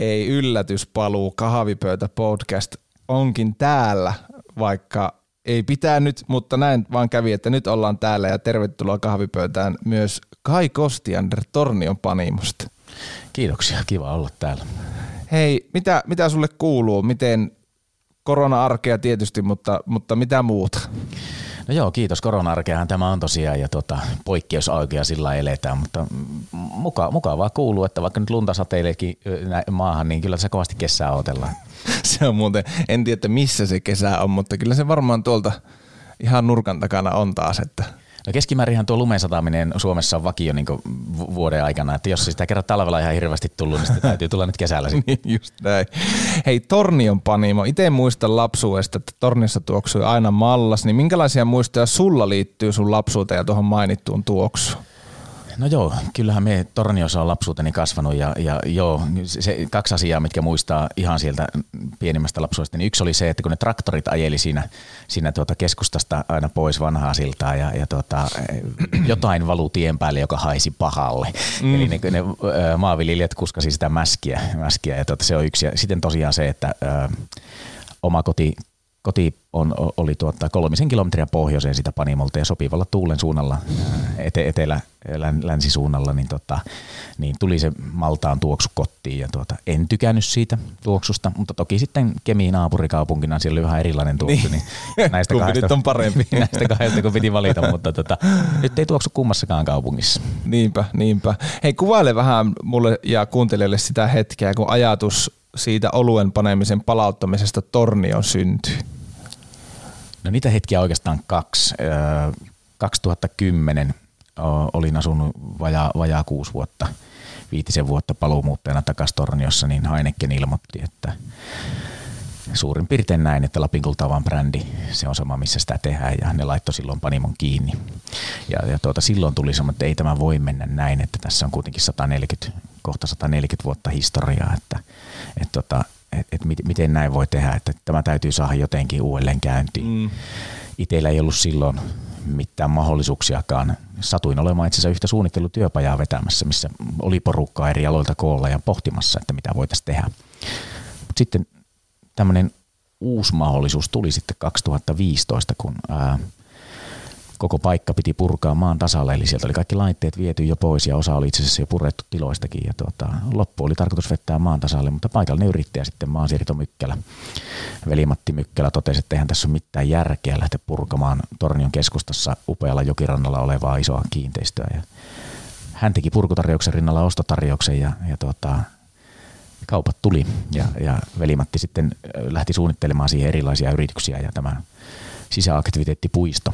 Hei, yllätyspaluu, kahvipöytä podcast onkin täällä, vaikka ei pitänyt, mutta näin vaan kävi, että nyt ollaan täällä ja tervetuloa kahvipöytään myös Kai Kostiander Tornion Panimosta. Kiitoksia, kiva olla täällä. Hei, mitä, mitä sulle kuuluu? Miten korona-arkea tietysti, mutta, mutta mitä muuta? No joo, kiitos. Korona-arkeahan tämä on tosiaan ja tota, poikkeusaukia sillä eletään, mutta muka, mukavaa kuuluu, että vaikka nyt lunta sateileekin maahan, niin kyllä se kovasti kesää otellaan. se on muuten, en tiedä missä se kesä on, mutta kyllä se varmaan tuolta ihan nurkan takana on taas, että No keskimäärinhän tuo lumensataminen Suomessa on vakio niin vuoden aikana, että jos sitä kerran talvella ihan hirveästi tullut, niin sitä täytyy tulla nyt kesällä. niin, just näin. Hei, Tornion panimo. Itse muistan lapsuudesta, että Torniossa tuoksui aina mallas, niin minkälaisia muistoja sulla liittyy sun lapsuuteen ja tuohon mainittuun tuoksuun? No joo, kyllähän me Torniossa on lapsuuteni kasvanut ja, ja joo, se, kaksi asiaa, mitkä muistaa ihan sieltä pienimmästä lapsuudesta, niin yksi oli se, että kun ne traktorit ajeli siinä, siinä tuota keskustasta aina pois vanhaa siltaa ja, ja tuota, jotain valu tien päälle, joka haisi pahalle. Mm. Eli ne, ne maanviljelijät kuskasi sitä mäskiä, mäskiä ja tuota, se on yksi. Ja sitten tosiaan se, että ö, oma koti, koti on, oli tuota kolmisen kilometriä pohjoiseen sitä Panimolta ja sopivalla tuulen suunnalla ete, etelä, län, länsisuunnalla, niin, tota, niin tuli se maltaan tuoksu kotiin ja tuota, en tykännyt siitä tuoksusta, mutta toki sitten Kemiin naapurikaupunkina siellä oli vähän erilainen tuoksu, niin, niin näistä, kahdesta, nyt on parempi. näistä kahdesta kun piti valita, mutta tota, nyt ei tuoksu kummassakaan kaupungissa. Niinpä, niinpä. Hei kuvaile vähän mulle ja kuuntelijoille sitä hetkeä, kun ajatus siitä oluen panemisen palauttamisesta tornion syntyy. No niitä hetkiä oikeastaan kaksi. 2010 olin asunut vajaa, vajaa kuusi vuotta, viitisen vuotta paluumuuttajana takaisin Torniossa, niin Heineken ilmoitti, että suurin piirtein näin, että Lapin kultaavan brändi, se on sama missä sitä tehdään ja ne laittoi silloin Panimon kiinni. Ja, ja tuota, silloin tuli semmoinen, että ei tämä voi mennä näin, että tässä on kuitenkin 140, kohta 140 vuotta historiaa, että, että tota, että et miten näin voi tehdä, että tämä täytyy saada jotenkin uudelleen käyntiin. Mm. Itellä ei ollut silloin mitään mahdollisuuksiakaan. Satuin olemaan itse asiassa yhtä suunnittelutyöpajaa vetämässä, missä oli porukkaa eri aloilta koolla ja pohtimassa, että mitä voitaisiin tehdä. Mut sitten tämmöinen uusi mahdollisuus tuli sitten 2015, kun ää, koko paikka piti purkaa maan tasalle, eli sieltä oli kaikki laitteet viety jo pois ja osa oli itse asiassa jo purettu tiloistakin. Ja tuota, loppu oli tarkoitus vettää maan tasalle, mutta paikallinen yrittäjä sitten maansiirto Mykkälä, Velimatti Mykkälä totesi, että eihän tässä ole mitään järkeä lähteä purkamaan Tornion keskustassa upealla jokirannalla olevaa isoa kiinteistöä. Ja hän teki purkutarjouksen rinnalla ostotarjouksen ja, ja tuota, kaupat tuli ja, ja Velimatti sitten lähti suunnittelemaan siihen erilaisia yrityksiä ja tämä sisäaktiviteettipuisto,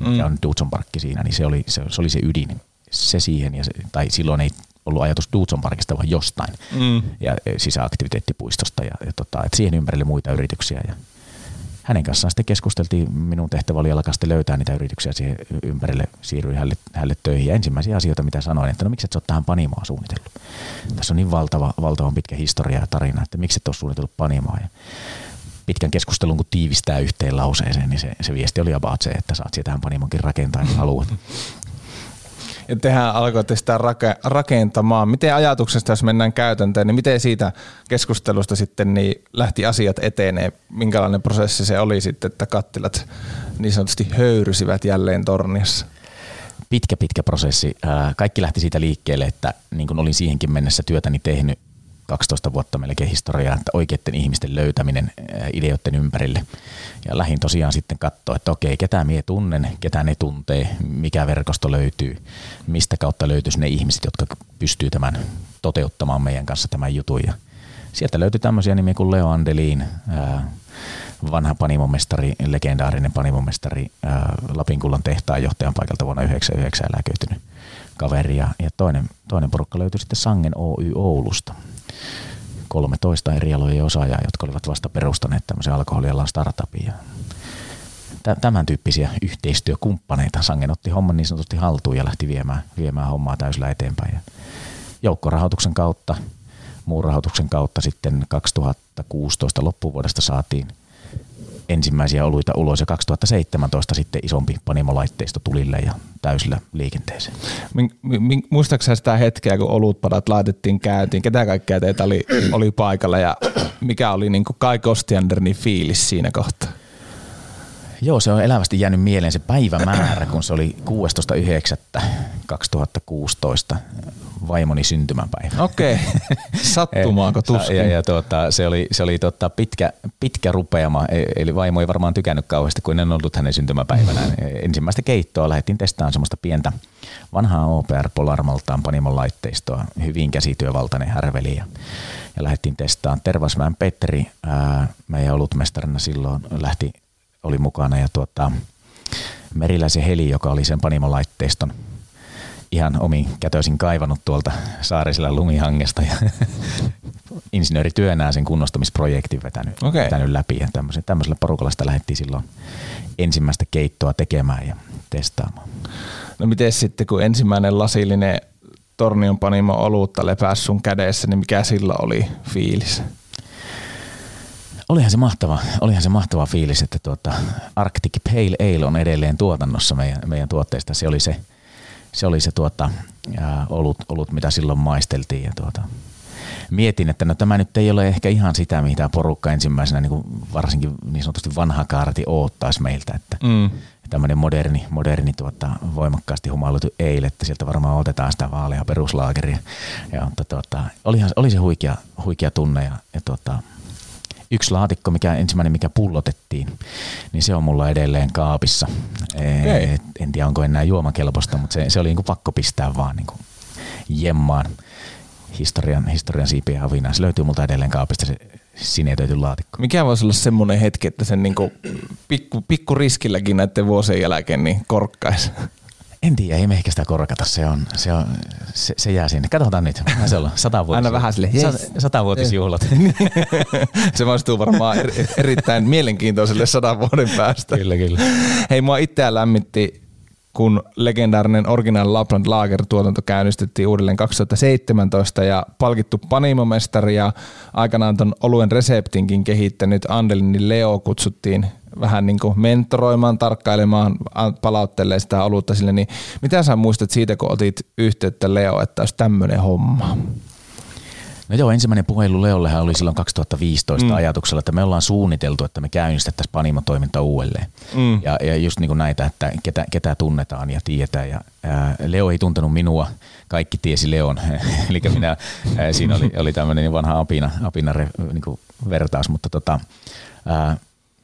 mikä mm. on Dudson Parkki siinä, niin se oli se, se, oli se ydin. Se siihen, ja se, tai silloin ei ollut ajatus Dudson Parkista, vaan jostain mm. ja e, sisäaktiviteettipuistosta ja, ja tota, et siihen ympärille muita yrityksiä. Ja hänen kanssaan sitten keskusteltiin, minun tehtävä oli alkaa sitten löytää niitä yrityksiä siihen ympärille, siirryin hälle, hälle töihin. Ja ensimmäisiä asioita, mitä sanoin, että no miksi et sä oot tähän panimoa suunnitellut? Tässä on niin valtava, valtavan pitkä historia ja tarina, että miksi et ole suunnitellut panimoa. Ja pitkän keskustelun, kun tiivistää yhteen lauseeseen, niin se, se viesti oli about se, että saat tähän panimonkin rakentaa, jos haluat. Ja tehän alkoitte sitä rakentamaan. Miten ajatuksesta, jos mennään käytäntöön, niin miten siitä keskustelusta sitten niin lähti asiat etenee? Minkälainen prosessi se oli sitten, että kattilat niin sanotusti höyrysivät jälleen tornissa? Pitkä, pitkä prosessi. Kaikki lähti siitä liikkeelle, että niin kuin olin siihenkin mennessä työtäni tehnyt 12 vuotta melkein historiaa, että oikeiden ihmisten löytäminen ideoiden ympärille. Ja lähin tosiaan sitten katsoa, että okei, ketä mie tunnen, ketä ne tuntee, mikä verkosto löytyy, mistä kautta löytyisi ne ihmiset, jotka pystyy tämän toteuttamaan meidän kanssa tämän jutun. Ja sieltä löytyi tämmöisiä nimiä kuin Leo Andelin, vanha panimomestari, legendaarinen panimomestari, Lapinkullan tehtaan johtajan paikalta vuonna 1999 eläköitynyt kaveri. Ja toinen, toinen porukka löytyi sitten Sangen Oy Oulusta 13 eri alojen osaajaa, jotka olivat vasta perustaneet tämmöisen alkoholialan startupin. Ja tämän tyyppisiä yhteistyökumppaneita. Sangen otti homman niin sanotusti haltuun ja lähti viemään, viemään hommaa täysillä eteenpäin. Ja joukkorahoituksen kautta, muun rahoituksen kautta sitten 2016 loppuvuodesta saatiin ensimmäisiä oluita ulos ja 2017 sitten isompi panimolaitteisto tulille ja täysillä liikenteeseen. Muistaakseni sitä hetkeä, kun olutpadat laitettiin käyntiin, ketä kaikkea teitä oli, oli paikalla ja mikä oli niin Kai Kostiandernin fiilis siinä kohtaa? Joo, se on elävästi jäänyt mieleen se päivämäärä, kun se oli 16.9.2016 vaimoni syntymäpäivä. Okei, okay. sattumaako tuskin? ja, ja tuota, se oli, se oli tuota, pitkä, pitkä rupeama, e, eli vaimo ei varmaan tykännyt kauheasti, kun en ollut hänen syntymäpäivänä. Ensimmäistä keittoa lähdettiin testaamaan semmoista pientä vanhaa OPR Polarmaltaan panimon laitteistoa, hyvin käsityövaltainen härveli ja, ja lähdettiin testaamaan. Tervasmäen Petteri, ää, meidän olutmestarina silloin, lähti oli mukana ja tuota, Meriläisen Heli, joka oli sen panimolaitteiston ihan omin kätöisin kaivannut tuolta Saarisella lumihangesta ja insinöörityönään sen kunnostamisprojektin vetänyt, okay. vetänyt läpi. Ja tämmöisellä porukalla sitä lähdettiin silloin ensimmäistä keittoa tekemään ja testaamaan. No miten sitten, kun ensimmäinen lasillinen Tornion panimo olutta lepäs sun kädessä, niin mikä sillä oli fiilis? Olihan se mahtava, olihan se mahtava fiilis, että tuota Arctic Pale Ale on edelleen tuotannossa meidän, meidän tuotteista. Se oli se, se, oli se tuota, ää, olut, olut, mitä silloin maisteltiin. Ja tuota, mietin, että no tämä nyt ei ole ehkä ihan sitä, mitä porukka ensimmäisenä, niin kuin varsinkin niin sanotusti vanha kaarti oottaisi meiltä, että mm. tämmöinen moderni, moderni tuota, voimakkaasti humailutu eile, että sieltä varmaan otetaan sitä vaalea peruslaakeria. Ja, mutta tuota, olihan, oli se huikea, huikea tunne ja, ja tuota, yksi laatikko, mikä ensimmäinen, mikä pullotettiin, niin se on mulla edelleen kaapissa. Okay. En tiedä, onko enää juomakelpoista, mutta se, se oli niin pakko pistää vaan niin jemmaan historian, historian siipien havinaan. Se löytyy multa edelleen kaapista se sinetöity laatikko. Mikä voisi olla semmoinen hetki, että sen niin pikku, pikku riskilläkin näiden vuosien jälkeen niin korkkaisi? En tiedä, ei me ehkä sitä korkata. Se, on, se, on, se, se jää sinne. Katsotaan nyt. Se on sata Aina vähän sille, yes. Satavuotisjuhlat. se maistuu varmaan er, erittäin mielenkiintoiselle sadan vuoden päästä. Kyllä, kyllä. Hei, mua itseään lämmitti, kun legendaarinen Original Lapland Lager tuotanto käynnistettiin uudelleen 2017 ja palkittu panimomestari ja aikanaan ton oluen reseptinkin kehittänyt Andelin Leo kutsuttiin vähän niin kuin mentoroimaan, tarkkailemaan, palauttelee sitä olutta sille, niin mitä sä muistat siitä, kun otit yhteyttä Leo, että olisi tämmöinen homma? No joo, ensimmäinen puhelu Leollehan oli silloin 2015 mm. ajatuksella, että me ollaan suunniteltu, että me käynnistettäisiin Panimo-toiminta uudelleen. Mm. Ja, ja just niin kuin näitä, että ketä, ketä tunnetaan ja tiedetään. Ja, ää, Leo ei tuntenut minua, kaikki tiesi Leon. Eli minä, ää, siinä oli, oli tämmöinen vanha apina, apina re, niin kuin vertaus, mutta tota, ää,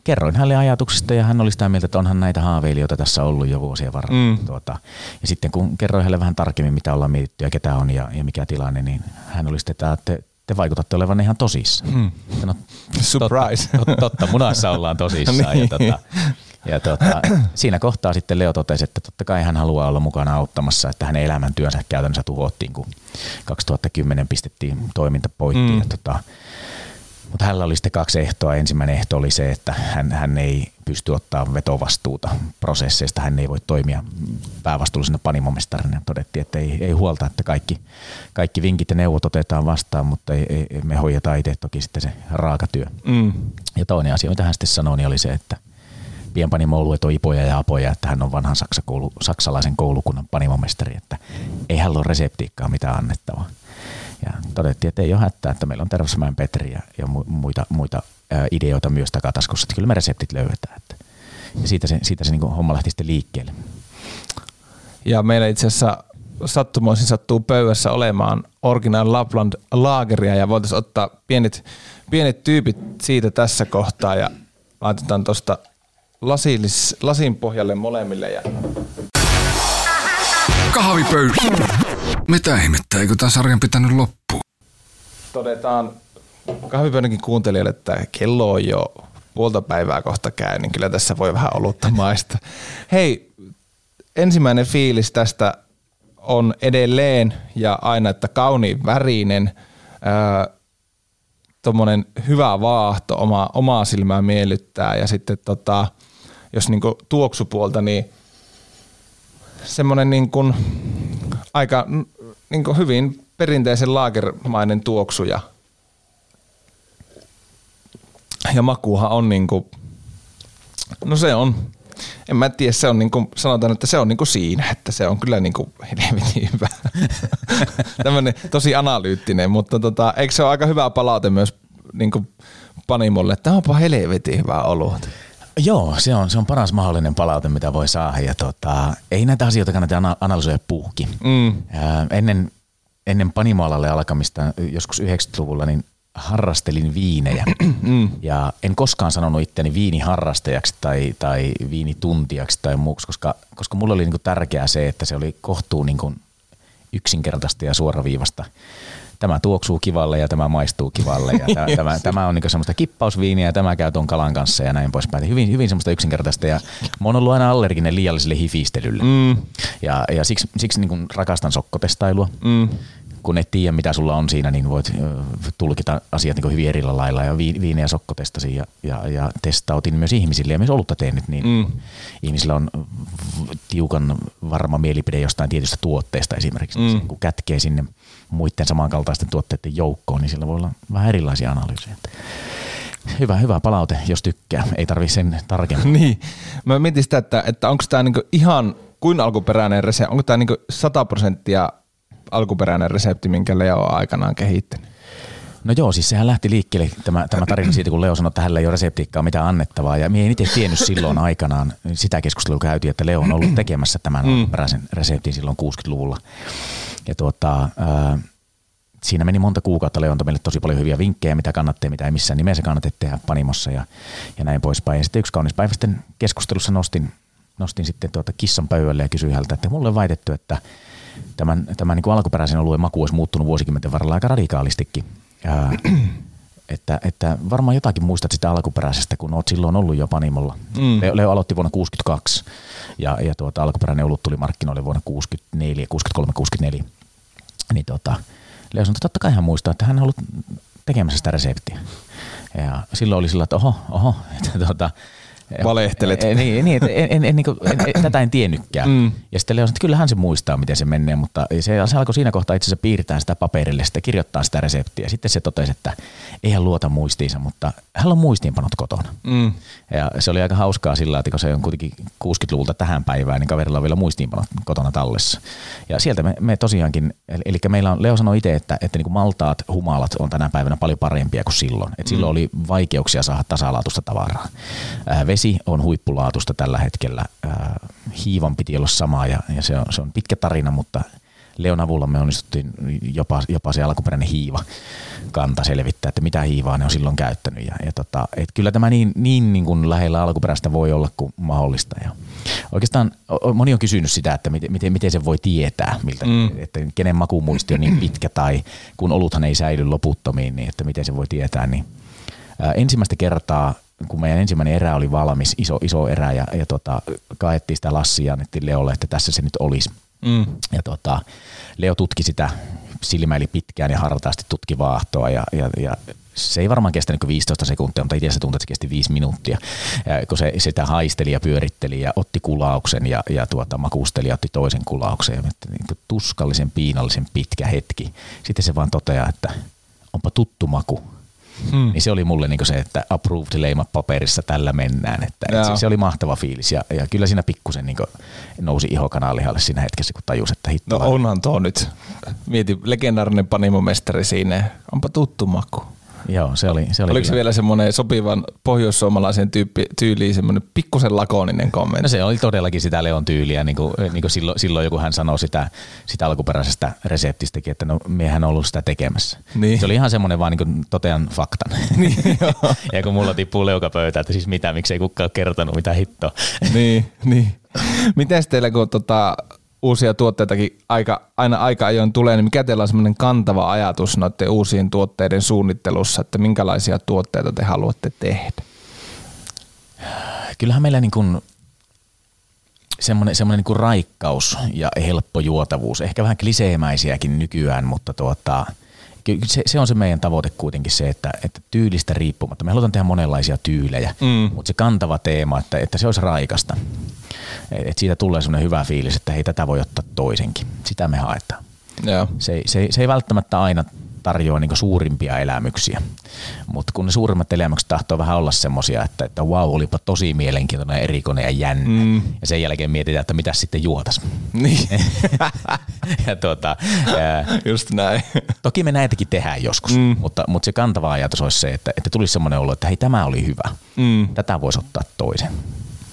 kerroin hänelle ajatuksista ja hän oli sitä mieltä, että onhan näitä haaveilijoita tässä ollut jo vuosien varrella. Mm. Tuota, ja sitten kun kerroin hänelle vähän tarkemmin, mitä ollaan mietitty ja ketä on ja, ja mikä tilanne, niin hän oli sitten, että te, te vaikutatte olevan ihan tosissaan. Mm. No, Surprise. Totta, totta, munassa ollaan tosissaan. niin. ja, tota, ja tota, siinä kohtaa sitten Leo totesi, että totta kai hän haluaa olla mukana auttamassa, että hänen elämäntyönsä käytännössä tuhottiin, kun 2010 pistettiin toiminta poikki. Mm. Ja tota, mutta hänellä oli sitten kaksi ehtoa. Ensimmäinen ehto oli se, että hän, hän ei pysty ottaa vetovastuuta prosesseista. Hän ei voi toimia päävastuullisena panimomestarina. Todettiin, että ei, ei huolta, että kaikki, kaikki vinkit ja neuvot otetaan vastaan, mutta ei, ei, me hoidetaan itse toki sitten se raakatyö. Mm. Ja toinen asia, mitä hän sitten sanoi, niin oli se, että pienpanimo on ipoja ja apoja, että hän on vanhan saksalaisen koulukunnan panimomestari, että ei hän ole reseptiikkaa mitään annettavaa. Ja todettiin, että ei ole hätää, että meillä on Tervasmäen Petri ja, ja muita, muita ää, ideoita myös takataskussa, että kyllä me reseptit löydetään. Että. Ja siitä se, siitä se niin homma lähti sitten liikkeelle. Ja meillä itse asiassa sattumoisin sattuu pöydässä olemaan Original Lapland laageria ja voitaisiin ottaa pienet, pienet tyypit siitä tässä kohtaa ja laitetaan tuosta lasin pohjalle molemmille. Ja... Kahvipöydä. Mitä ihmettä, eikö tämä sarjan pitänyt loppua? Todetaan kahvipöydänkin kuuntelijalle, että kello on jo puolta päivää kohta käy, niin kyllä tässä voi vähän olutta maista. Hei, ensimmäinen fiilis tästä on edelleen ja aina, että kauniin värinen. tuommoinen hyvä vaahto oma, omaa silmää miellyttää ja sitten tota, jos niinku tuoksupuolta, niin semmoinen niinku aika niinku hyvin perinteisen laagermainen tuoksu ja, ja makuuhan on niinku, no se on, en mä tiedä, se on niinku, sanotaan, että se on niinku siinä, että se on kyllä niinku helvetin hyvä. Tämmöinen tosi analyyttinen, mutta tota, eikö se ole aika hyvä palaute myös niinku Panimolle, että onpa helvetin hyvä olut. Joo, se on, se on paras mahdollinen palaute, mitä voi saada. Ja tota, ei näitä asioita kannata analysoida puhki. Mm. Ää, ennen, ennen panimoalalle alkamista joskus 90-luvulla, niin harrastelin viinejä. Mm. Ja en koskaan sanonut itteni viiniharrastajaksi tai, tai viinituntijaksi tai muuksi, koska, koska mulle oli niinku tärkeää se, että se oli kohtuu niinku yksinkertaista ja suoraviivasta tämä tuoksuu kivalle ja tämä maistuu kivalle ja tämä, tämä, tämä on niin semmoista kippausviiniä ja tämä käy tuon kalan kanssa ja näin poispäin. Hyvin, hyvin semmoista yksinkertaista ja mä oon ollut aina allerginen liialliselle hifistelylle mm. ja, ja siksi, siksi niin rakastan sokkotestailua. Mm kun et tiedä mitä sulla on siinä, niin voit tulkita asiat niin hyvin eri lailla. Ja viini ja sokko testasin ja, ja, ja testautin myös ihmisille ja myös olutta teen nyt, niin mm. ihmisillä on tiukan varma mielipide jostain tietystä tuotteesta esimerkiksi. Mm. Niin kun kätkee sinne muiden samankaltaisten tuotteiden joukkoon, niin sillä voi olla vähän erilaisia analyysejä. Hyvä, hyvä palaute, jos tykkää. Ei tarvi sen tarkemmin. niin. Mä mietin sitä, että, että onko tämä niinku ihan kuin alkuperäinen resepti, onko tämä niinku 100 prosenttia alkuperäinen resepti, minkä Leo on aikanaan kehittänyt? No joo, siis sehän lähti liikkeelle tämä, tämä tarina siitä, kun Leo sanoi, että hänellä ei ole reseptiikkaa mitään annettavaa. Ja minä en itse tiennyt silloin aikanaan, sitä keskustelua käytiin, että Leo on ollut tekemässä tämän mm. alkuperäisen reseptin silloin 60-luvulla. Ja tuota, äh, siinä meni monta kuukautta. Leo antoi meille tosi paljon hyviä vinkkejä, mitä kannattaa, mitä ei missään nimessä kannata tehdä panimossa ja, ja näin poispäin. Ja sitten yksi kaunis päivä sitten keskustelussa nostin, nostin sitten tuota kissan pöydälle ja kysyin häneltä, että mulle on väitetty, että tämän, tämän niin kuin alkuperäisen oluen maku olisi muuttunut vuosikymmenten varrella aika radikaalistikin. Ja, että, että varmaan jotakin muistat sitä alkuperäisestä, kun olet silloin ollut jo Panimolla. Mm. Leo, Leo aloitti vuonna 62 ja, ja tuota, alkuperäinen olut tuli markkinoille vuonna 64, 63-64. Niin tuota, Leo sanoi, että totta kai hän muistaa, että hän on ollut tekemässä sitä reseptiä. Ja silloin oli sillä, että oho, oho, että tuota, Valehtelet. Niin, niin että en, en, en, niin en, en, tätä en tiennytkään. Mm. Ja sitten Leo sanoi, että kyllähän se muistaa, miten se menee, mutta se, se alkoi siinä kohtaa itse asiassa piirtää sitä paperille, sitä kirjoittaa sitä reseptiä. Sitten se totesi, että eihän luota muistiinsa, mutta hän on muistiinpanot kotona. Mm. Ja se oli aika hauskaa sillä, että kun se on kuitenkin 60-luvulta tähän päivään, niin kaverilla on vielä muistiinpanot kotona tallessa. Ja sieltä me, me tosiaankin, eli meillä on, Leo sanoi itse, että, että niin kuin maltaat, humalat on tänä päivänä paljon parempia kuin silloin. Et silloin mm. oli vaikeuksia saada tasalaatuista tavaraa. Äh, vesi on huippulaatusta tällä hetkellä. Hiivan piti olla sama ja, ja se, on, se on pitkä tarina, mutta Leon avulla me onnistuttiin jopa, jopa se alkuperäinen hiiva kanta selvittää, että mitä hiivaa ne on silloin käyttänyt. Ja, ja tota, et kyllä tämä niin, niin, niin kuin lähellä alkuperäistä voi olla kuin mahdollista. Ja oikeastaan moni on kysynyt sitä, että miten, miten, miten se voi tietää, miltä, mm. että kenen makumuisti on niin pitkä tai kun oluthan ei säily loputtomiin, niin että miten se voi tietää. Niin, ää, ensimmäistä kertaa kun meidän ensimmäinen erä oli valmis, iso, iso erä, ja, ja tota, kaettiin sitä lassia ja annettiin Leolle, että tässä se nyt olisi. Mm. Ja tota, Leo tutki sitä silmäili pitkään ja hartaasti tutki vaahtoa ja, ja, ja se ei varmaan kestänyt kuin 15 sekuntia, mutta itse se tuntui, että se kesti viisi minuuttia, ja kun se sitä haisteli ja pyöritteli ja otti kulauksen ja, ja tuota, makusteli ja otti toisen kulauksen ja niin tuskallisen piinallisen pitkä hetki. Sitten se vaan toteaa, että onpa tuttu maku, Hmm. Niin se oli mulle niin se, että approved leima paperissa tällä mennään. Että, että se oli mahtava fiilis ja, ja kyllä siinä pikkusen niin nousi iho kanalihalle siinä hetkessä, kun tajusi, että hitto. No onhan tuo nyt. Mieti, legendaarinen panimomestari siinä. Onpa tuttu maku. Joo, se oli. Se oli Oliko se vielä semmoinen sopivan pohjoissuomalaisen tyyppi, tyyliin semmoinen pikkusen lakoninen kommentti? No se oli todellakin sitä Leon tyyliä, niin kuin, niin kuin silloin, silloin joku hän sanoi sitä, sitä alkuperäisestä reseptistäkin, että no miehän on ollut sitä tekemässä. Niin. Se oli ihan semmoinen vaan niin kuin totean faktan. Niin, ja kun mulla tippuu leukapöytä, että siis mitä, miksei kukaan kertonut mitä hittoa. niin, niin. Miten teillä, kun tota, uusia tuotteitakin aika, aina aika ajoin tulee, niin mikä teillä on semmoinen kantava ajatus noiden uusien tuotteiden suunnittelussa, että minkälaisia tuotteita te haluatte tehdä? Kyllähän meillä niin kuin semmoinen, semmoinen niin kuin raikkaus ja helppo juotavuus, ehkä vähän kliseemäisiäkin nykyään, mutta tuota, se, se, on se meidän tavoite kuitenkin se, että, että tyylistä riippumatta. Me halutaan tehdä monenlaisia tyylejä, mm. mutta se kantava teema, että, että se olisi raikasta. Että siitä tulee sellainen hyvä fiilis, että hei tätä voi ottaa toisenkin. Sitä me haetaan. Joo. Se, se, se ei välttämättä aina tarjoaa niin suurimpia elämyksiä. Mutta kun ne suurimmat elämykset tahtoo vähän olla semmoisia, että, että wow, olipa tosi mielenkiintoinen, erikoinen ja jännä. Mm. Ja sen jälkeen mietitään, että mitä sitten juotas. Niin. ja tuota, Just näin. Toki me näitäkin tehdään joskus, mm. mutta, mutta se kantava ajatus olisi se, että, että tulisi semmoinen olo, että hei tämä oli hyvä. Mm. Tätä voisi ottaa toisen.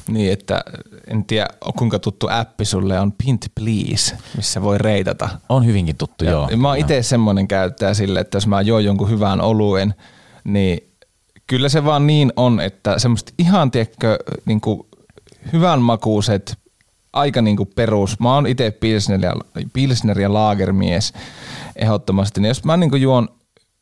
Niin, että en tiedä kuinka tuttu appi sulle on Pint Please, missä voi reitata. On hyvinkin tuttu, ja joo. Mä oon itse semmoinen käyttäjä sille, että jos mä juon jonkun hyvän oluen, niin kyllä se vaan niin on, että semmoista ihan, tiedätkö, niin kuin hyvän makuuset, aika niin kuin perus. Mä oon itse Pilsner ja, Pilsner ja Lagermies ehdottomasti. Niin jos mä niin kuin juon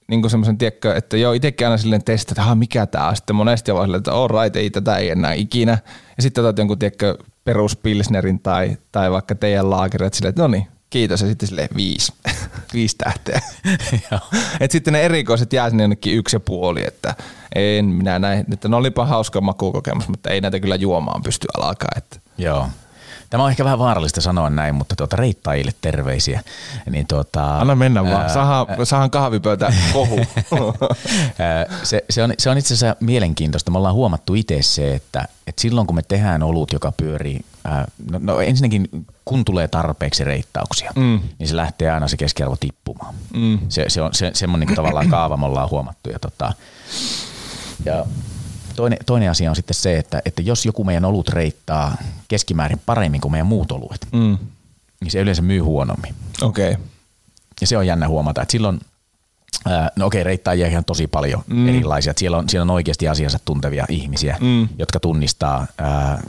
niin kuin semmoisen, tiedätkö, että joo, itsekin aina silleen testata, että mikä tää on. Sitten monesti on vaan silleen, että all right, ei tätä ei enää ikinä. Ja sitten otat jonkun, tiedätkö, peruspilsnerin tai, tai vaikka teidän laakerin, että silleen, että no niin, kiitos. Ja sitten silleen viisi, viisi tähteä. Et sitten ne erikoiset jää sinne jonnekin yksi ja puoli, että en minä näin, että no olipa hauska makuukokemus, mutta ei näitä kyllä juomaan pysty alkaa. Että. Joo. Tämä on ehkä vähän vaarallista sanoa näin, mutta tuota, reittaajille terveisiä. Niin tuota, Anna mennä vaan, sahan, sahan kahvipöytä kohu. se, se, on, se on itse asiassa mielenkiintoista. Me ollaan huomattu itse se, että, että silloin kun me tehdään olut, joka pyörii, no, no ensinnäkin kun tulee tarpeeksi reittauksia, mm. niin se lähtee aina se keskiarvo tippumaan. Mm. Se, se on se, semmoinen niin tavallaan kaava me ollaan huomattu. Ja, tota, ja Toinen, toinen asia on sitten se, että, että jos joku meidän olut reittaa keskimäärin paremmin kuin meidän muut oluet, mm. niin se yleensä myy huonommin. Okei. Okay. Ja se on jännä huomata, että silloin No okei, reittaajia ihan tosi paljon mm. erilaisia. Siellä on, siellä on oikeasti asiansa tuntevia ihmisiä, mm. jotka tunnistaa ää,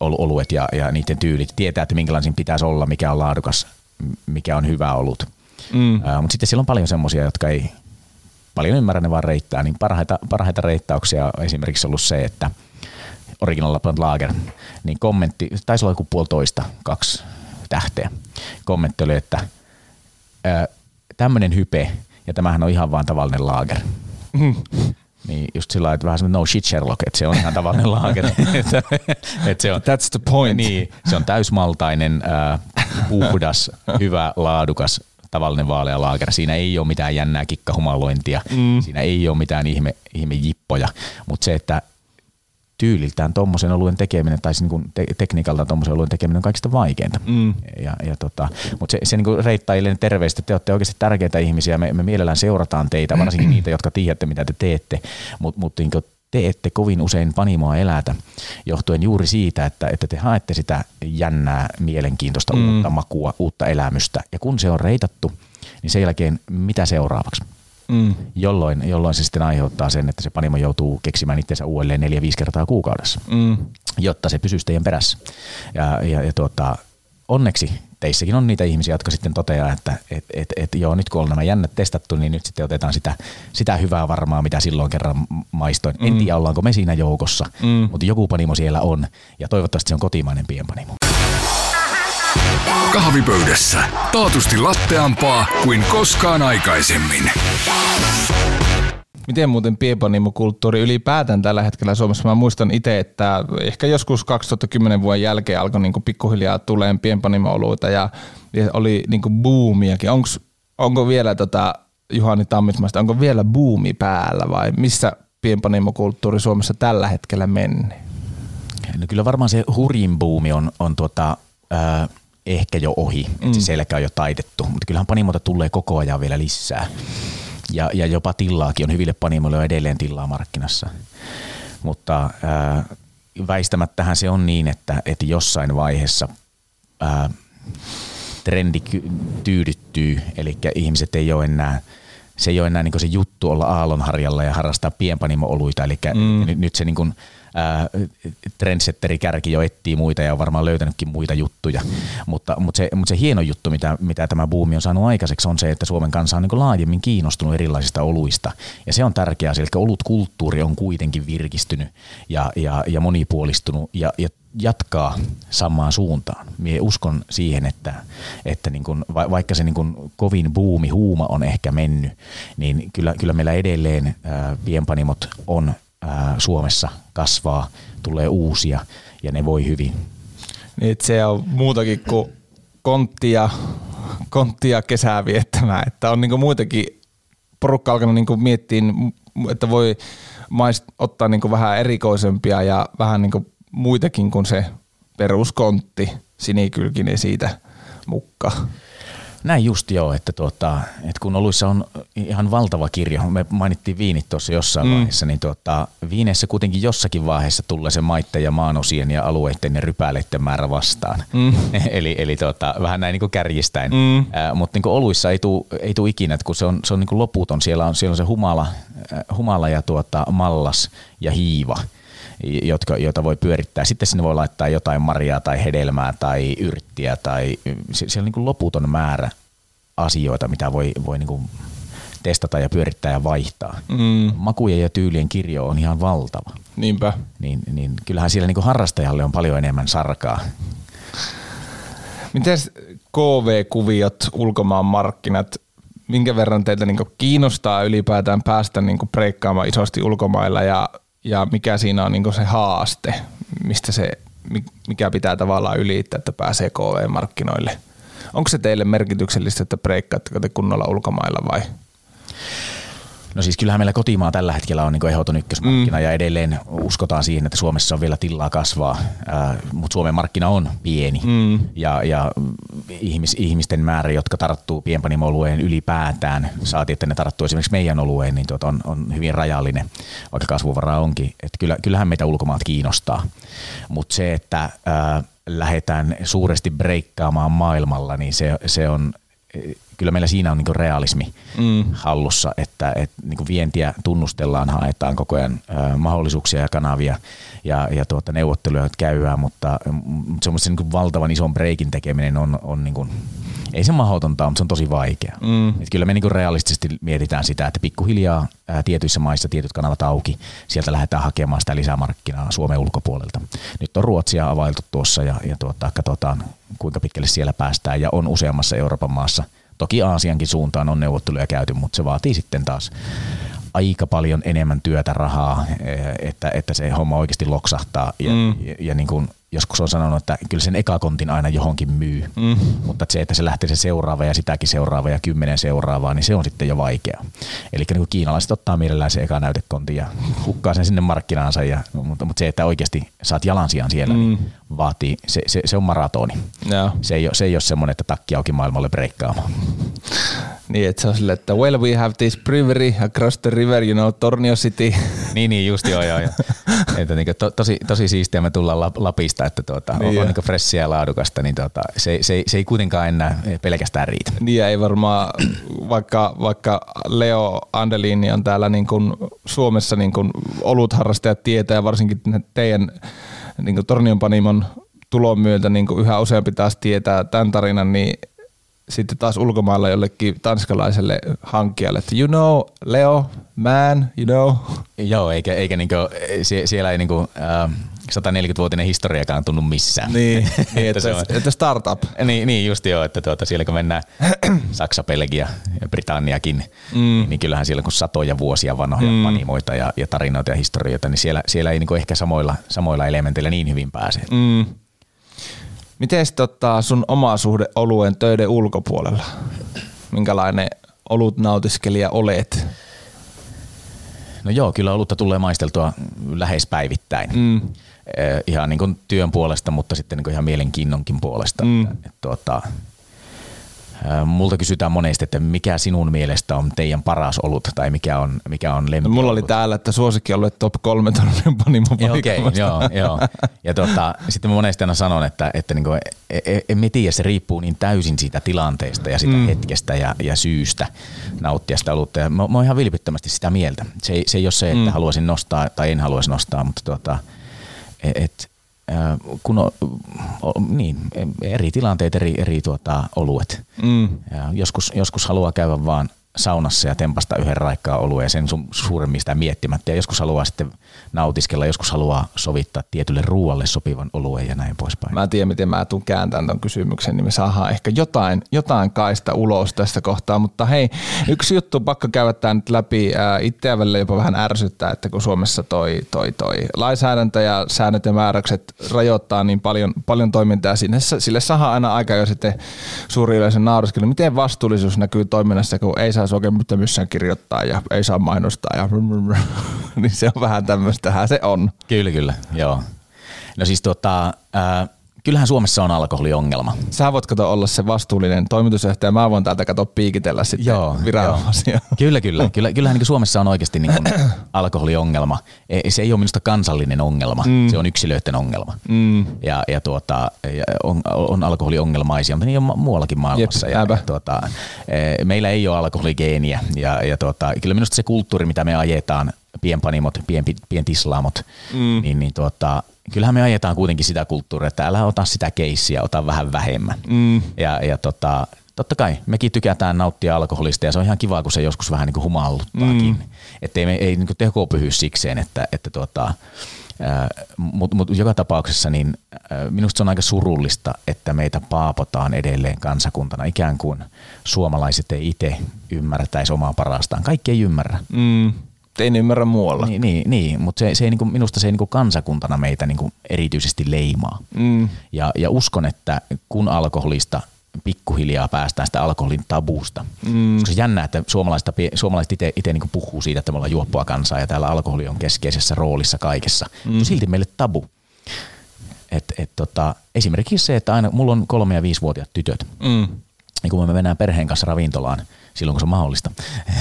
oluet ja, ja niiden tyylit, tietää, että minkälaisia pitäisi olla, mikä on laadukas, mikä on hyvä olut. Mm. Mutta sitten siellä on paljon semmoisia, jotka ei paljon ymmärrän ne vaan reittää, niin parhaita, parhaita reittauksia on esimerkiksi ollut se, että Original Lapland Lager, niin kommentti, taisi olla joku puolitoista, kaksi tähteä. Kommentti oli, että tämmöinen hype, ja tämähän on ihan vaan tavallinen laager. Mm. Niin just sillä lailla, että vähän semmoinen no shit Sherlock, että se on ihan tavallinen laager. että, että se on, That's the point. Niin, se on täysmaltainen, äh, puhdas, hyvä, laadukas tavallinen vaalea laager. Siinä ei ole mitään jännää kikkahumalointia, mm. siinä ei ole mitään ihme, ihme jippoja, mutta se, että tyyliltään tuommoisen oluen tekeminen tai siis niin te- tekniikalta tuommoisen oluen tekeminen on kaikista vaikeinta. Mm. Ja, ja tota, mutta se, se niin reittaajille terveistä, että te olette oikeasti tärkeitä ihmisiä. Me, me mielellään seurataan teitä, varsinkin niitä, jotka tiedätte, mitä te teette, mutta mut, niin te ette kovin usein panimoa elätä, johtuen juuri siitä, että, että te haette sitä jännää, mielenkiintoista mm. uutta makua, uutta elämystä. Ja kun se on reitattu, niin sen jälkeen mitä seuraavaksi? Mm. Jolloin, jolloin se sitten aiheuttaa sen, että se panimo joutuu keksimään itsensä uudelleen neljä-viisi kertaa kuukaudessa, mm. jotta se pysyisi teidän perässä. Ja, ja, ja tuota, onneksi teissäkin on niitä ihmisiä, jotka sitten toteaa, että et, et, et, joo, nyt kun on nämä jännät testattu, niin nyt sitten otetaan sitä, sitä hyvää varmaa, mitä silloin kerran maistoin. Mm. En tiedä, ollaanko me siinä joukossa, mm. mutta joku panimo siellä on, ja toivottavasti se on kotimainen pienpanimo. Kahvipöydässä. Taatusti latteampaa kuin koskaan aikaisemmin. Miten muuten pienpanimokulttuuri ylipäätään tällä hetkellä Suomessa? Mä muistan itse, että ehkä joskus 2010 vuoden jälkeen alkoi niinku pikkuhiljaa tuleen pienpanimooluita ja, ja oli niinku boomiakin. Onks, onko vielä tota, Juhani Tammismaista, onko vielä buumi päällä vai missä pienpanimokulttuuri Suomessa tällä hetkellä menee? No kyllä varmaan se hurjin buumi on, on tuota, äh, ehkä jo ohi, mm. että se selkä on jo taitettu, mutta kyllähän panimota tulee koko ajan vielä lisää ja, ja jopa tillaakin on hyville panimoille on edelleen tillaa markkinassa. Mutta ää, väistämättähän se on niin, että, että jossain vaiheessa ää, trendi tyydyttyy, eli ihmiset ei ole enää se ei ole enää niin se juttu olla aallonharjalla ja harrastaa pienpanimo-oluita, eli mm. nyt, nyt se niin kuin, trendsetteri kärki jo etsii muita ja on varmaan löytänytkin muita juttuja. Mutta, mutta, se, mutta se hieno juttu, mitä, mitä tämä buumi on saanut aikaiseksi, on se, että Suomen kansa on niin laajemmin kiinnostunut erilaisista oluista. Ja se on tärkeä asia, eli olutkulttuuri on kuitenkin virkistynyt ja, ja, ja monipuolistunut ja, ja jatkaa samaan suuntaan. Mie uskon siihen, että, että niin kun, vaikka se niin kun kovin buumi, huuma on ehkä mennyt, niin kyllä, kyllä meillä edelleen ää, pienpanimot on ää, Suomessa kasvaa, tulee uusia ja ne voi hyvin. Niin, se on muutakin kuin konttia, konttia kesää viettämään, että on niin muitakin porukka alkanut niin miettiä, että voi maist, ottaa niin vähän erikoisempia ja vähän niin muitakin kuin se peruskontti, sinikylkinen siitä mukka. Näin just joo, että, tuota, että kun oluissa on ihan valtava kirjo, me mainittiin viinit tuossa jossain mm. vaiheessa, niin tuota, viineissä kuitenkin jossakin vaiheessa tulee se maitten ja maanosien ja alueiden ja rypäleiden määrä vastaan. Mm. eli eli tuota, vähän näin niin kuin kärjistäen. Mm. Äh, mutta niin kuin oluissa ei tule ei tuu ikinä, että kun se on, se on niin kuin loputon, siellä on, siellä on se humala, äh, humala ja tuota, mallas ja hiiva jotka, joita voi pyörittää. Sitten sinne voi laittaa jotain marjaa tai hedelmää tai yrttiä tai siellä on niin kuin loputon määrä asioita, mitä voi, voi niin kuin testata ja pyörittää ja vaihtaa. Mm. Makujen ja tyylien kirjo on ihan valtava. Niinpä. Niin, niin kyllähän siellä niin kuin harrastajalle on paljon enemmän sarkaa. Miten KV-kuviot, ulkomaan markkinat, minkä verran teitä niin kiinnostaa ylipäätään päästä niin breikkaamaan isosti ulkomailla ja ja mikä siinä on niin se haaste, mistä se, mikä pitää tavallaan ylittää, että pääsee KV-markkinoille. Onko se teille merkityksellistä, että breikkaatteko te kunnolla ulkomailla vai? No siis kyllähän meillä kotimaa tällä hetkellä on niin ehdoton ykkösmarkkina mm. ja edelleen uskotaan siihen, että Suomessa on vielä tilaa kasvaa, äh, mutta Suomen markkina on pieni mm. ja, ja ihmis, ihmisten määrä, jotka tarttuu pienpanimolueen ylipäätään, saati, että ne tarttuu esimerkiksi meidän olueen, niin tuota on, on hyvin rajallinen, vaikka kasvuvaraa onkin. Et kyllä, kyllähän meitä ulkomaat kiinnostaa, mutta se, että äh, lähdetään suuresti breikkaamaan maailmalla, niin se, se on kyllä meillä siinä on niin realismi mm. hallussa, että, että niin vientiä tunnustellaan, haetaan koko ajan äh, mahdollisuuksia ja kanavia ja, ja tuota, neuvotteluja käydään, mutta, mutta semmoisen niin valtavan ison breikin tekeminen on, on niin kuin, ei se mahdotonta, mutta se on tosi vaikea. Mm. Et kyllä me niin kuin realistisesti mietitään sitä, että pikkuhiljaa ää, tietyissä maissa tietyt kanavat auki, sieltä lähdetään hakemaan sitä lisämarkkinaa Suomen ulkopuolelta. Nyt on Ruotsia availtu tuossa ja, ja tuota, katsotaan kuinka pitkälle siellä päästään ja on useammassa Euroopan maassa – Toki Aasiankin suuntaan on neuvotteluja käyty, mutta se vaatii sitten taas aika paljon enemmän työtä, rahaa, että, että se homma oikeasti loksahtaa. Ja, mm. ja, ja niin kuin joskus on sanonut, että kyllä sen ekakontin aina johonkin myy, mm. mutta se, että se lähtee se seuraava ja sitäkin seuraava ja kymmenen seuraavaa, niin se on sitten jo vaikea. Eli niin kiinalaiset ottaa mielellään se eka näytekontin ja hukkaa sen sinne markkinaansa, ja, mutta, mutta se, että oikeasti saat jalansijan siellä, niin mm. niin vaatii, se, se, se on maratoni. No. Se, ei se ei ole semmoinen, että takki auki maailmalle breikkaamaan. Niin, että se on silleen, että well we have this brewery across the river, you know, Tornio City. niin, niin, just joo, joo. joo. että niin, to, tosi, tosi siistiä me tullaan Lapista, että tuota, niin on, on niin fressiä ja laadukasta, niin tuota, se, se, se, ei kuitenkaan enää pelkästään riitä. Niin ei varmaan, vaikka, vaikka Leo Andelini on täällä niin kuin Suomessa niin kuin olutharrastajat tietää ja varsinkin teidän niin kuin Tornion Panimon tulon myötä niin kuin yhä useampi taas tietää tämän tarinan, niin sitten taas ulkomailla jollekin tanskalaiselle hankkijalle, että you know, Leo, man, you know. Joo, eikä, eikä niinku, siellä ei niinku, äh, 140-vuotinen historiakaan tunnu missään. Niin, niin että, se on, että startup. Niin, niin just joo, että tuota, siellä kun mennään Saksa, Belgia ja Britanniakin, mm. niin kyllähän siellä kun satoja vuosia vanhoja mm. panimoita ja, ja tarinoita ja historioita, niin siellä, siellä ei niinku ehkä samoilla, samoilla elementeillä niin hyvin pääse. Mm. Miten tota sun oma suhde oluen töiden ulkopuolella? Minkälainen olut nautiskelija olet? No joo, kyllä olutta tulee maisteltua lähes päivittäin. Mm. Eh, ihan niin kuin työn puolesta, mutta sitten niin kuin ihan mielenkiinnonkin puolesta. Mm. Että, että, tuota, Multa kysytään monesti, että mikä sinun mielestä on teidän paras olut tai mikä on, mikä on lempi no, Mulla oli täällä, että suosikki ollut top kolme tornion panimon Okei, okay, joo, joo. Ja tota, sitten mä monesti aina sanon, että, että niinku, e, e, emme tiedä, se riippuu niin täysin siitä tilanteesta ja siitä mm. hetkestä ja, ja syystä nauttia sitä olutta. Ja mä, mä oon ihan vilpittömästi sitä mieltä. Se ei, se ei ole se, että mm. haluaisin nostaa tai en haluaisi nostaa, mutta tota, et, kun on, niin, eri tilanteet, eri, eri tuota, oluet. Mm. Ja joskus, joskus haluaa käydä vaan saunassa ja tempasta yhden raikkaa olueen sen su- suuremmin sitä miettimättä. Ja joskus haluaa sitten nautiskella, joskus haluaa sovittaa tietylle ruoalle sopivan olueen ja näin poispäin. Mä en tiedä, miten mä tuun kääntämään ton kysymyksen, niin me saadaan ehkä jotain, jotain kaista ulos tästä kohtaa. Mutta hei, yksi juttu pakko käydä tämä nyt läpi. Itseä välillä jopa vähän ärsyttää, että kun Suomessa toi, toi, toi lainsäädäntö ja säännöt ja määräykset rajoittaa niin paljon, paljon toimintaa, sinne, sille saa aina aika jo sitten suuri yleisön. Miten vastuullisuus näkyy toiminnassa, kun ei saa oikein mitään missään kirjoittaa ja ei saa mainostaa ja niin se on vähän tämmöistä, se on. Kyllä, kyllä, joo. No siis tota, äh, kyllähän Suomessa on alkoholiongelma. Sä voit kato olla se vastuullinen toimitusjohtaja, mä voin täältä kato piikitellä sitten joo, viranomaisia. Joo. Kyllä, kyllä. kyllä kyllähän niin Suomessa on oikeasti niin kuin alkoholiongelma. Se ei ole minusta kansallinen ongelma, mm. se on yksilöiden ongelma. Mm. Ja, ja, tuota, on, on alkoholiongelmaisia, mutta niin on muuallakin maailmassa. Jep, ja, ja tuota, e, meillä ei ole alkoholigeeniä ja, ja tuota, kyllä minusta se kulttuuri, mitä me ajetaan, pienpanimot, pien, pientislaamot, mm. niin, niin tuota, kyllähän me ajetaan kuitenkin sitä kulttuuria, että älä ota sitä keissiä, ota vähän vähemmän. Mm. Ja, ja tota, totta kai mekin tykätään nauttia alkoholista ja se on ihan kiva, kun se joskus vähän niin kuin humalluttaakin. Mm. Että ei, ei niin teko pyhy sikseen, että, että tuota, mutta mut joka tapauksessa niin minusta se on aika surullista, että meitä paapotaan edelleen kansakuntana, ikään kuin suomalaiset ei itse ymmärtäisi omaa parastaan. Kaikki ei ymmärrä. Mm ei ne ymmärrä muualla. Niin, niin, niin mutta se, se ei niinku, minusta se ei niinku kansakuntana meitä niinku erityisesti leimaa. Mm. Ja, ja uskon, että kun alkoholista pikkuhiljaa päästään sitä alkoholin tabusta. Mm. Koska se jännä, että suomalaiset, suomalaiset itse niinku puhuu siitä, että me ollaan juoppua kansaa ja täällä alkoholi on keskeisessä roolissa kaikessa. Mm. Mutta silti meille tabu. Et, et tota, esimerkiksi se, että aina mulla on kolme- ja viisivuotiaat tytöt. Mm. Ja kun me mennään perheen kanssa ravintolaan, silloin kun se on mahdollista.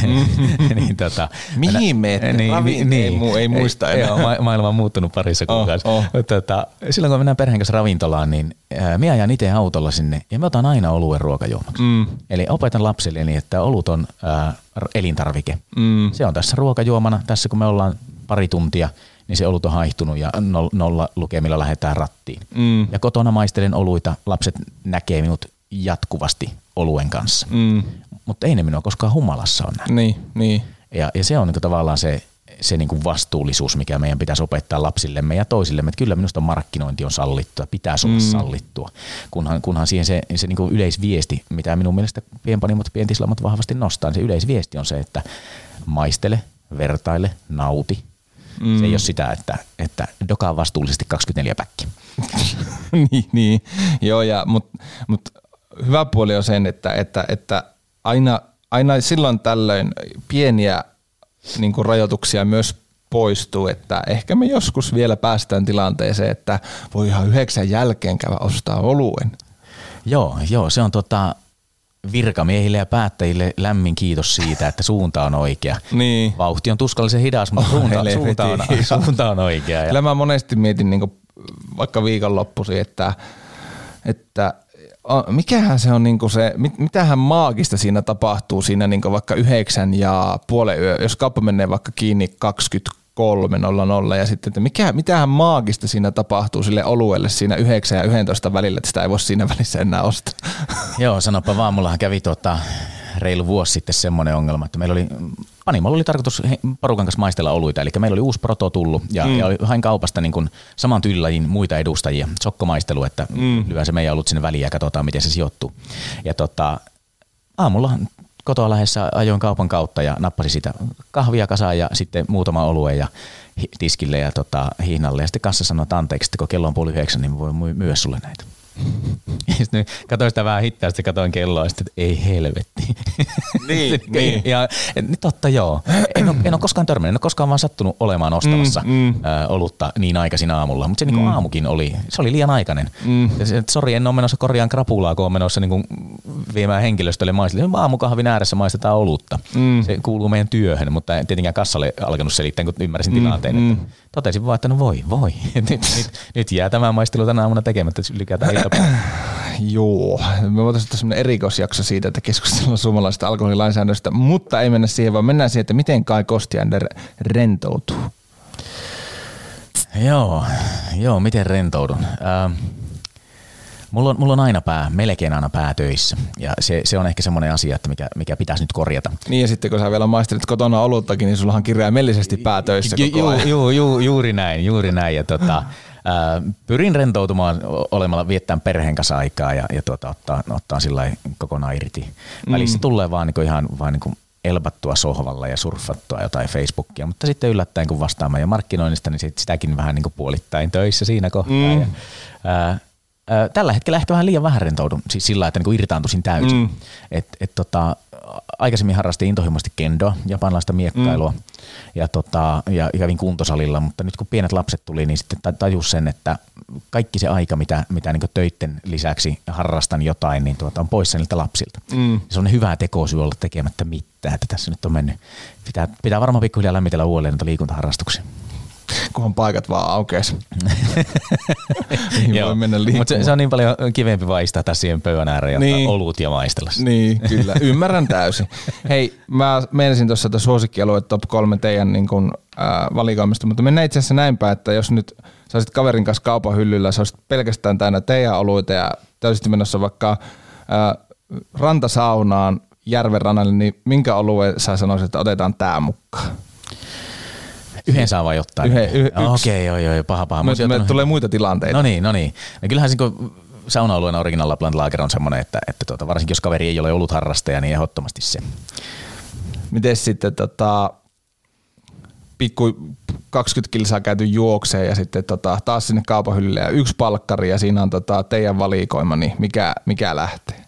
Mm. niin, tota, Mihin meet? Niin, Ravin, niin, ei, mu, ei muista enää. Joo, ma- maailma on muuttunut parissa kuukaudessa. Oh, oh. Tota, silloin kun mennään perheen kanssa ravintolaan, niin ää, minä ajan itse autolla sinne ja mä otan aina oluen ruokajuomaksi. Mm. Eli opetan lapsille niin, että olut on ää, elintarvike. Mm. Se on tässä ruokajuomana. Tässä kun me ollaan pari tuntia, niin se olut on haihtunut ja nolla lukemilla lähdetään rattiin. Mm. Ja kotona maistelen oluita, lapset näkee minut jatkuvasti oluen kanssa. Mm mutta ei ne minua koskaan humalassa on nähnyt. Niin, niin. Ja, ja se on niin tavallaan se, se niin vastuullisuus, mikä meidän pitäisi opettaa lapsillemme ja toisillemme, että kyllä minusta markkinointi on sallittua, pitäisi olla mm. sallittua, kunhan, kunhan siihen se, se niin yleisviesti, mitä minun mielestä pienpanimot ja pientislamat vahvasti nostaa, niin se yleisviesti on se, että maistele, vertaile, nauti. Mm. Se ei ole sitä, että, että dokaa vastuullisesti 24 päkki. niin, niin, joo, ja, mutta mut hyvä puoli on sen, että, että, että aina, aina silloin tällöin pieniä niin kuin rajoituksia myös poistuu, että ehkä me joskus vielä päästään tilanteeseen, että voi ihan yhdeksän jälkeen käydä ostaa oluen. Joo, joo se on tota, virkamiehille ja päättäjille lämmin kiitos siitä, että suunta on oikea. niin. Vauhti on tuskallisen hidas, mutta oh, suunta, suunta, on, suunta on oikea. Kyllä mä monesti mietin niin vaikka viikonloppuisin, että, että mikähän se on niinku se, mit, mitähän maagista siinä tapahtuu siinä niinku vaikka yhdeksän ja puolen yö, jos kauppa menee vaikka kiinni 23.00 ja sitten, että mikä, mitähän maagista siinä tapahtuu sille oluelle siinä 9 ja 11 välillä, että sitä ei voi siinä välissä enää ostaa. Joo, sanopa vaan, mullahan kävi tuota, reilu vuosi sitten semmoinen ongelma, että meillä oli Panimolla oli tarkoitus porukan kanssa maistella oluita, eli meillä oli uusi proto tullut ja, mm. ja hain kaupasta niin kuin saman tyylilajin muita edustajia, sokkomaistelu, että mm. lyön se meidän olut sinne väliin ja katsotaan, miten se sijoittuu. Ja tota, aamulla kotoa lähdessä ajoin kaupan kautta ja nappasin sitä kahvia kasaan ja sitten muutama olue ja tiskille ja tota, hiinalle. Ja sitten kanssa sanoi, että anteeksi, että kun kello on puoli yhdeksän, niin voi myydä sulle näitä. sitten katsoin sitä vähän hittaa, sitten katsoin kelloa, sitten että ei helvetti. Niin, niin. Ja niin totta joo. En ole, en ole koskaan törmännyt, en ole koskaan vaan sattunut olemaan ostamassa mm, mm. olutta niin aikaisin aamulla, mutta se niin mm. aamukin oli, se oli liian aikainen. Mm. Sori, en ole menossa korjaan krapulaa, kun on menossa niin kuin viemään henkilöstölle maistille. Aamukahvin ääressä maistetaan olutta. Mm. Se kuuluu meidän työhön, mutta en tietenkään kassalle alkanut selittää, kun ymmärsin mm, tilanteen. Mm. Että totesin vaan, että no voi, voi. nyt, nyt, nyt jää tämä maistelu tänä aamuna tekemättä, lykätään Joo, me voitaisiin ottaa sellainen erikoisjakso siitä, että keskustellaan suomalaisesta alkoholilainsäädännöstä, mutta ei mennä siihen, vaan mennään siihen, että miten Kai Kostiander rentoutuu. Joo, joo, miten rentoudun? Ähm, mulla, on, mulla on aina pää, melkein aina pää töissä ja se, se on ehkä semmoinen asia, että mikä, mikä pitäisi nyt korjata. Niin ja sitten kun sä vielä maistelit kotona oluttakin, niin sulla on kirjaimellisesti pää töissä koko Ju, ajan. ju, ju, juuri näin, juuri näin. Ja tota, ää, pyrin rentoutumaan olemalla viettämään perheen kanssa aikaa ja, ja tuota, ottaa, ottaa sillä kokonaan irti. Välissä Mm. tulee vaan niinku ihan vaan niinku elpattua sohvalla ja surfattua jotain Facebookia, mutta sitten yllättäen kun vastaamaan ja markkinoinnista, niin sit sitäkin vähän niinku puolittain töissä siinä kohtaa. Mm. Ja, ää, tällä hetkellä ehkä vähän liian vähän rentoudun, siis sillä että niinku irtaantuisin täysin. Mm. Et, et tota, aikaisemmin harrastin intohimoisesti kendoa, japanlaista miekkailua, mm. ja, tota, ja kävin kuntosalilla, mutta nyt kun pienet lapset tuli, niin sitten ta- tajus sen, että kaikki se aika, mitä, mitä niin töitten lisäksi harrastan jotain, niin tuota, on poissa niiltä lapsilta. Mm. Se on hyvä tekosyy olla tekemättä mitään, että tässä nyt on mennyt. Pitää, pitää varmaan pikkuhiljaa lämmitellä uudelleen noita liikuntaharrastuksia. Kunhan paikat vaan aukees. niin voi mennä Mutta se, se, on niin paljon kivempi vaistaa tässä siihen pöydän ääreen Niin. olut ja maistella. sitä. Niin, kyllä. Ymmärrän täysin. Hei, mä menisin tuossa että suosikkialue top kolme teidän niin kun, äh, valikoimista, mutta mennään itse asiassa näin päin, että jos nyt sä olisit kaverin kanssa kaupan hyllyllä, sä olisit pelkästään täynnä teidän oluita ja täysin menossa vaikka äh, rantasaunaan järven rannalle, niin minkä oluen sä sanoisit, että otetaan tää mukaan? Yhden saa vai jotain? Yhden- yh-. Okei, joo, joo, joo, paha, paha. Mä Me, tulee muita tilanteita. No niin, no niin. No kyllähän se, kun sauna-alueen Original Lapland Lager on semmoinen, että, että tuota, varsinkin jos kaveri ei ole ollut harrastaja, niin ehdottomasti se. Miten sitten tota, pikku 20 kilsaa käyty juokseen ja sitten tota, taas sinne kaupan hyllylle ja yksi palkkari ja siinä on tota, teidän valikoima, niin mikä, mikä lähtee?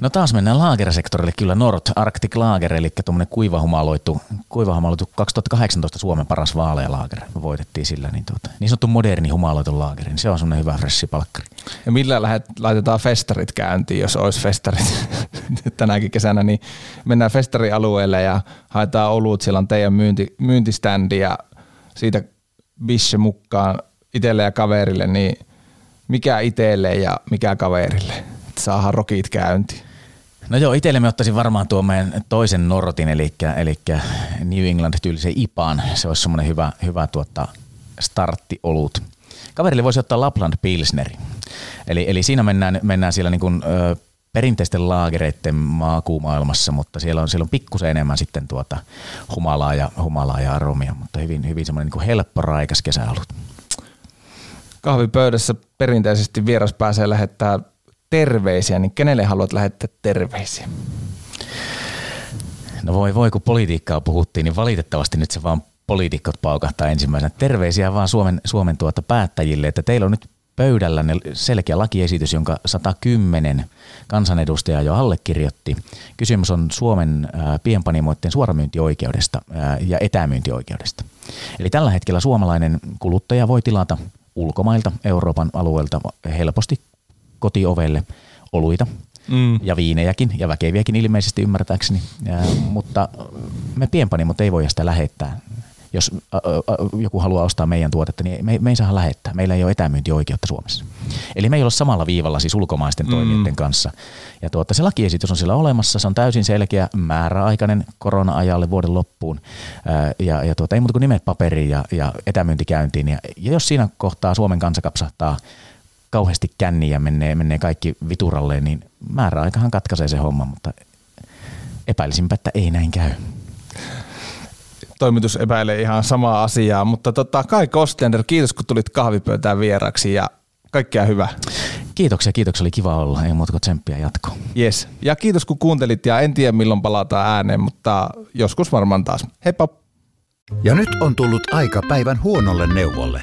No taas mennään laagerisektorille kyllä Nord Arctic Lager, eli tuommoinen kuivahumaloitu, kuivahumaloitu 2018 Suomen paras vaalea lager. Voitettiin sillä, niin, tuota, niin sanottu moderni humaloitu laageri, niin se on semmoinen hyvä freshi palkkari. Ja millä lähet, laitetaan festarit käyntiin, jos olisi festarit tänäkin kesänä, niin mennään festarialueelle ja haetaan olut, siellä on teidän myynti, myyntiständi ja siitä bisse mukaan itselle ja kaverille, niin mikä itselle ja mikä kaverille, saadaan rokit käyntiin. No joo, itselle me ottaisin varmaan tuon meidän toisen Norrotin, eli, eli New England-tyylisen IPAan. Se olisi semmoinen hyvä, hyvä tuota starttiolut. Kaverille voisi ottaa Lapland Pilsneri. Eli, eli siinä mennään, mennään siellä niin kuin, ö, perinteisten laagereiden maakuumaailmassa, mutta siellä on, siellä on pikkusen enemmän sitten tuota humalaa ja, humalaa ja aromia, mutta hyvin, hyvin semmoinen niin helppo raikas kesäolut. Kahvipöydässä perinteisesti vieras pääsee lähettää terveisiä, niin kenelle haluat lähettää terveisiä? No voi voi, kun politiikkaa puhuttiin, niin valitettavasti nyt se vaan poliitikot paukahtaa ensimmäisenä. Terveisiä vaan Suomen, Suomen tuota päättäjille, että teillä on nyt pöydällä selkeä lakiesitys, jonka 110 kansanedustajaa jo allekirjoitti. Kysymys on Suomen pienpanimoiden suoramyyntioikeudesta ja etämyyntioikeudesta. Eli tällä hetkellä suomalainen kuluttaja voi tilata ulkomailta, Euroopan alueelta helposti kotiovelle oluita, Mm. ja viinejäkin ja väkeviäkin ilmeisesti ymmärtääkseni, ja, mutta me pienpanimot ei voi sitä lähettää. Jos ä, ä, joku haluaa ostaa meidän tuotetta, niin me, me ei saa lähettää. Meillä ei ole etämyyntioikeutta Suomessa. Eli me ei ole samalla viivalla siis ulkomaisten Mm. toimijoiden kanssa. Ja tuota, se lakiesitys on siellä olemassa. Se on täysin selkeä määräaikainen korona-ajalle vuoden loppuun. Ää, Ja, ja tuota, ei muuta kuin nimet paperiin ja, ja etämyyntikäyntiin. Ja, ja jos siinä kohtaa Suomen kansa kapsahtaa kauheasti känniin ja menee, menee kaikki vituralleen, niin määräaikahan katkaisee se homma, mutta epäilisinpä, että ei näin käy. Toimitus epäilee ihan samaa asiaa, mutta tota, Kai Kostender, kiitos kun tulit kahvipöytään vieraksi ja kaikkea hyvää. Kiitoksia, kiitoksia, oli kiva olla. Ei muuta kuin tsemppiä jatkoon. Yes. Ja kiitos kun kuuntelit ja en tiedä milloin palataan ääneen, mutta joskus varmaan taas. Heippa! Ja nyt on tullut aika päivän huonolle neuvolle.